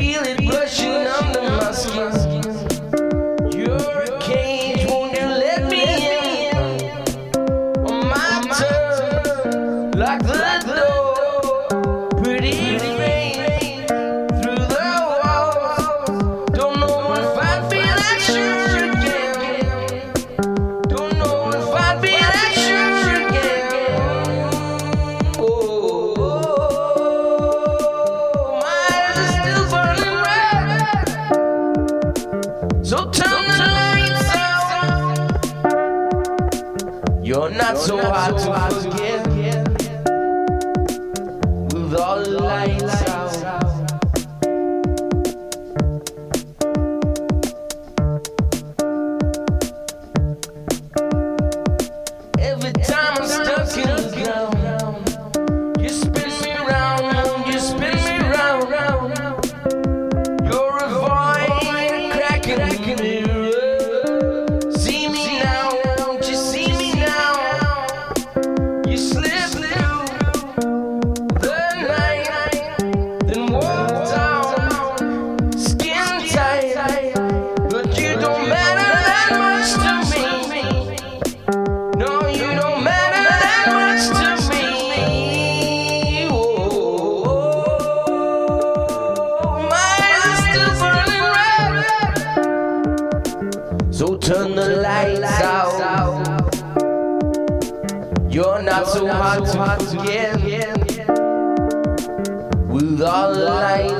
feel it brushing under my skin. You're a cage, won't you let me in? On my turn, like the You're not so hard to forget. With all the lights out. So turn the lights out. You're not so hard to forgive. With all the lights.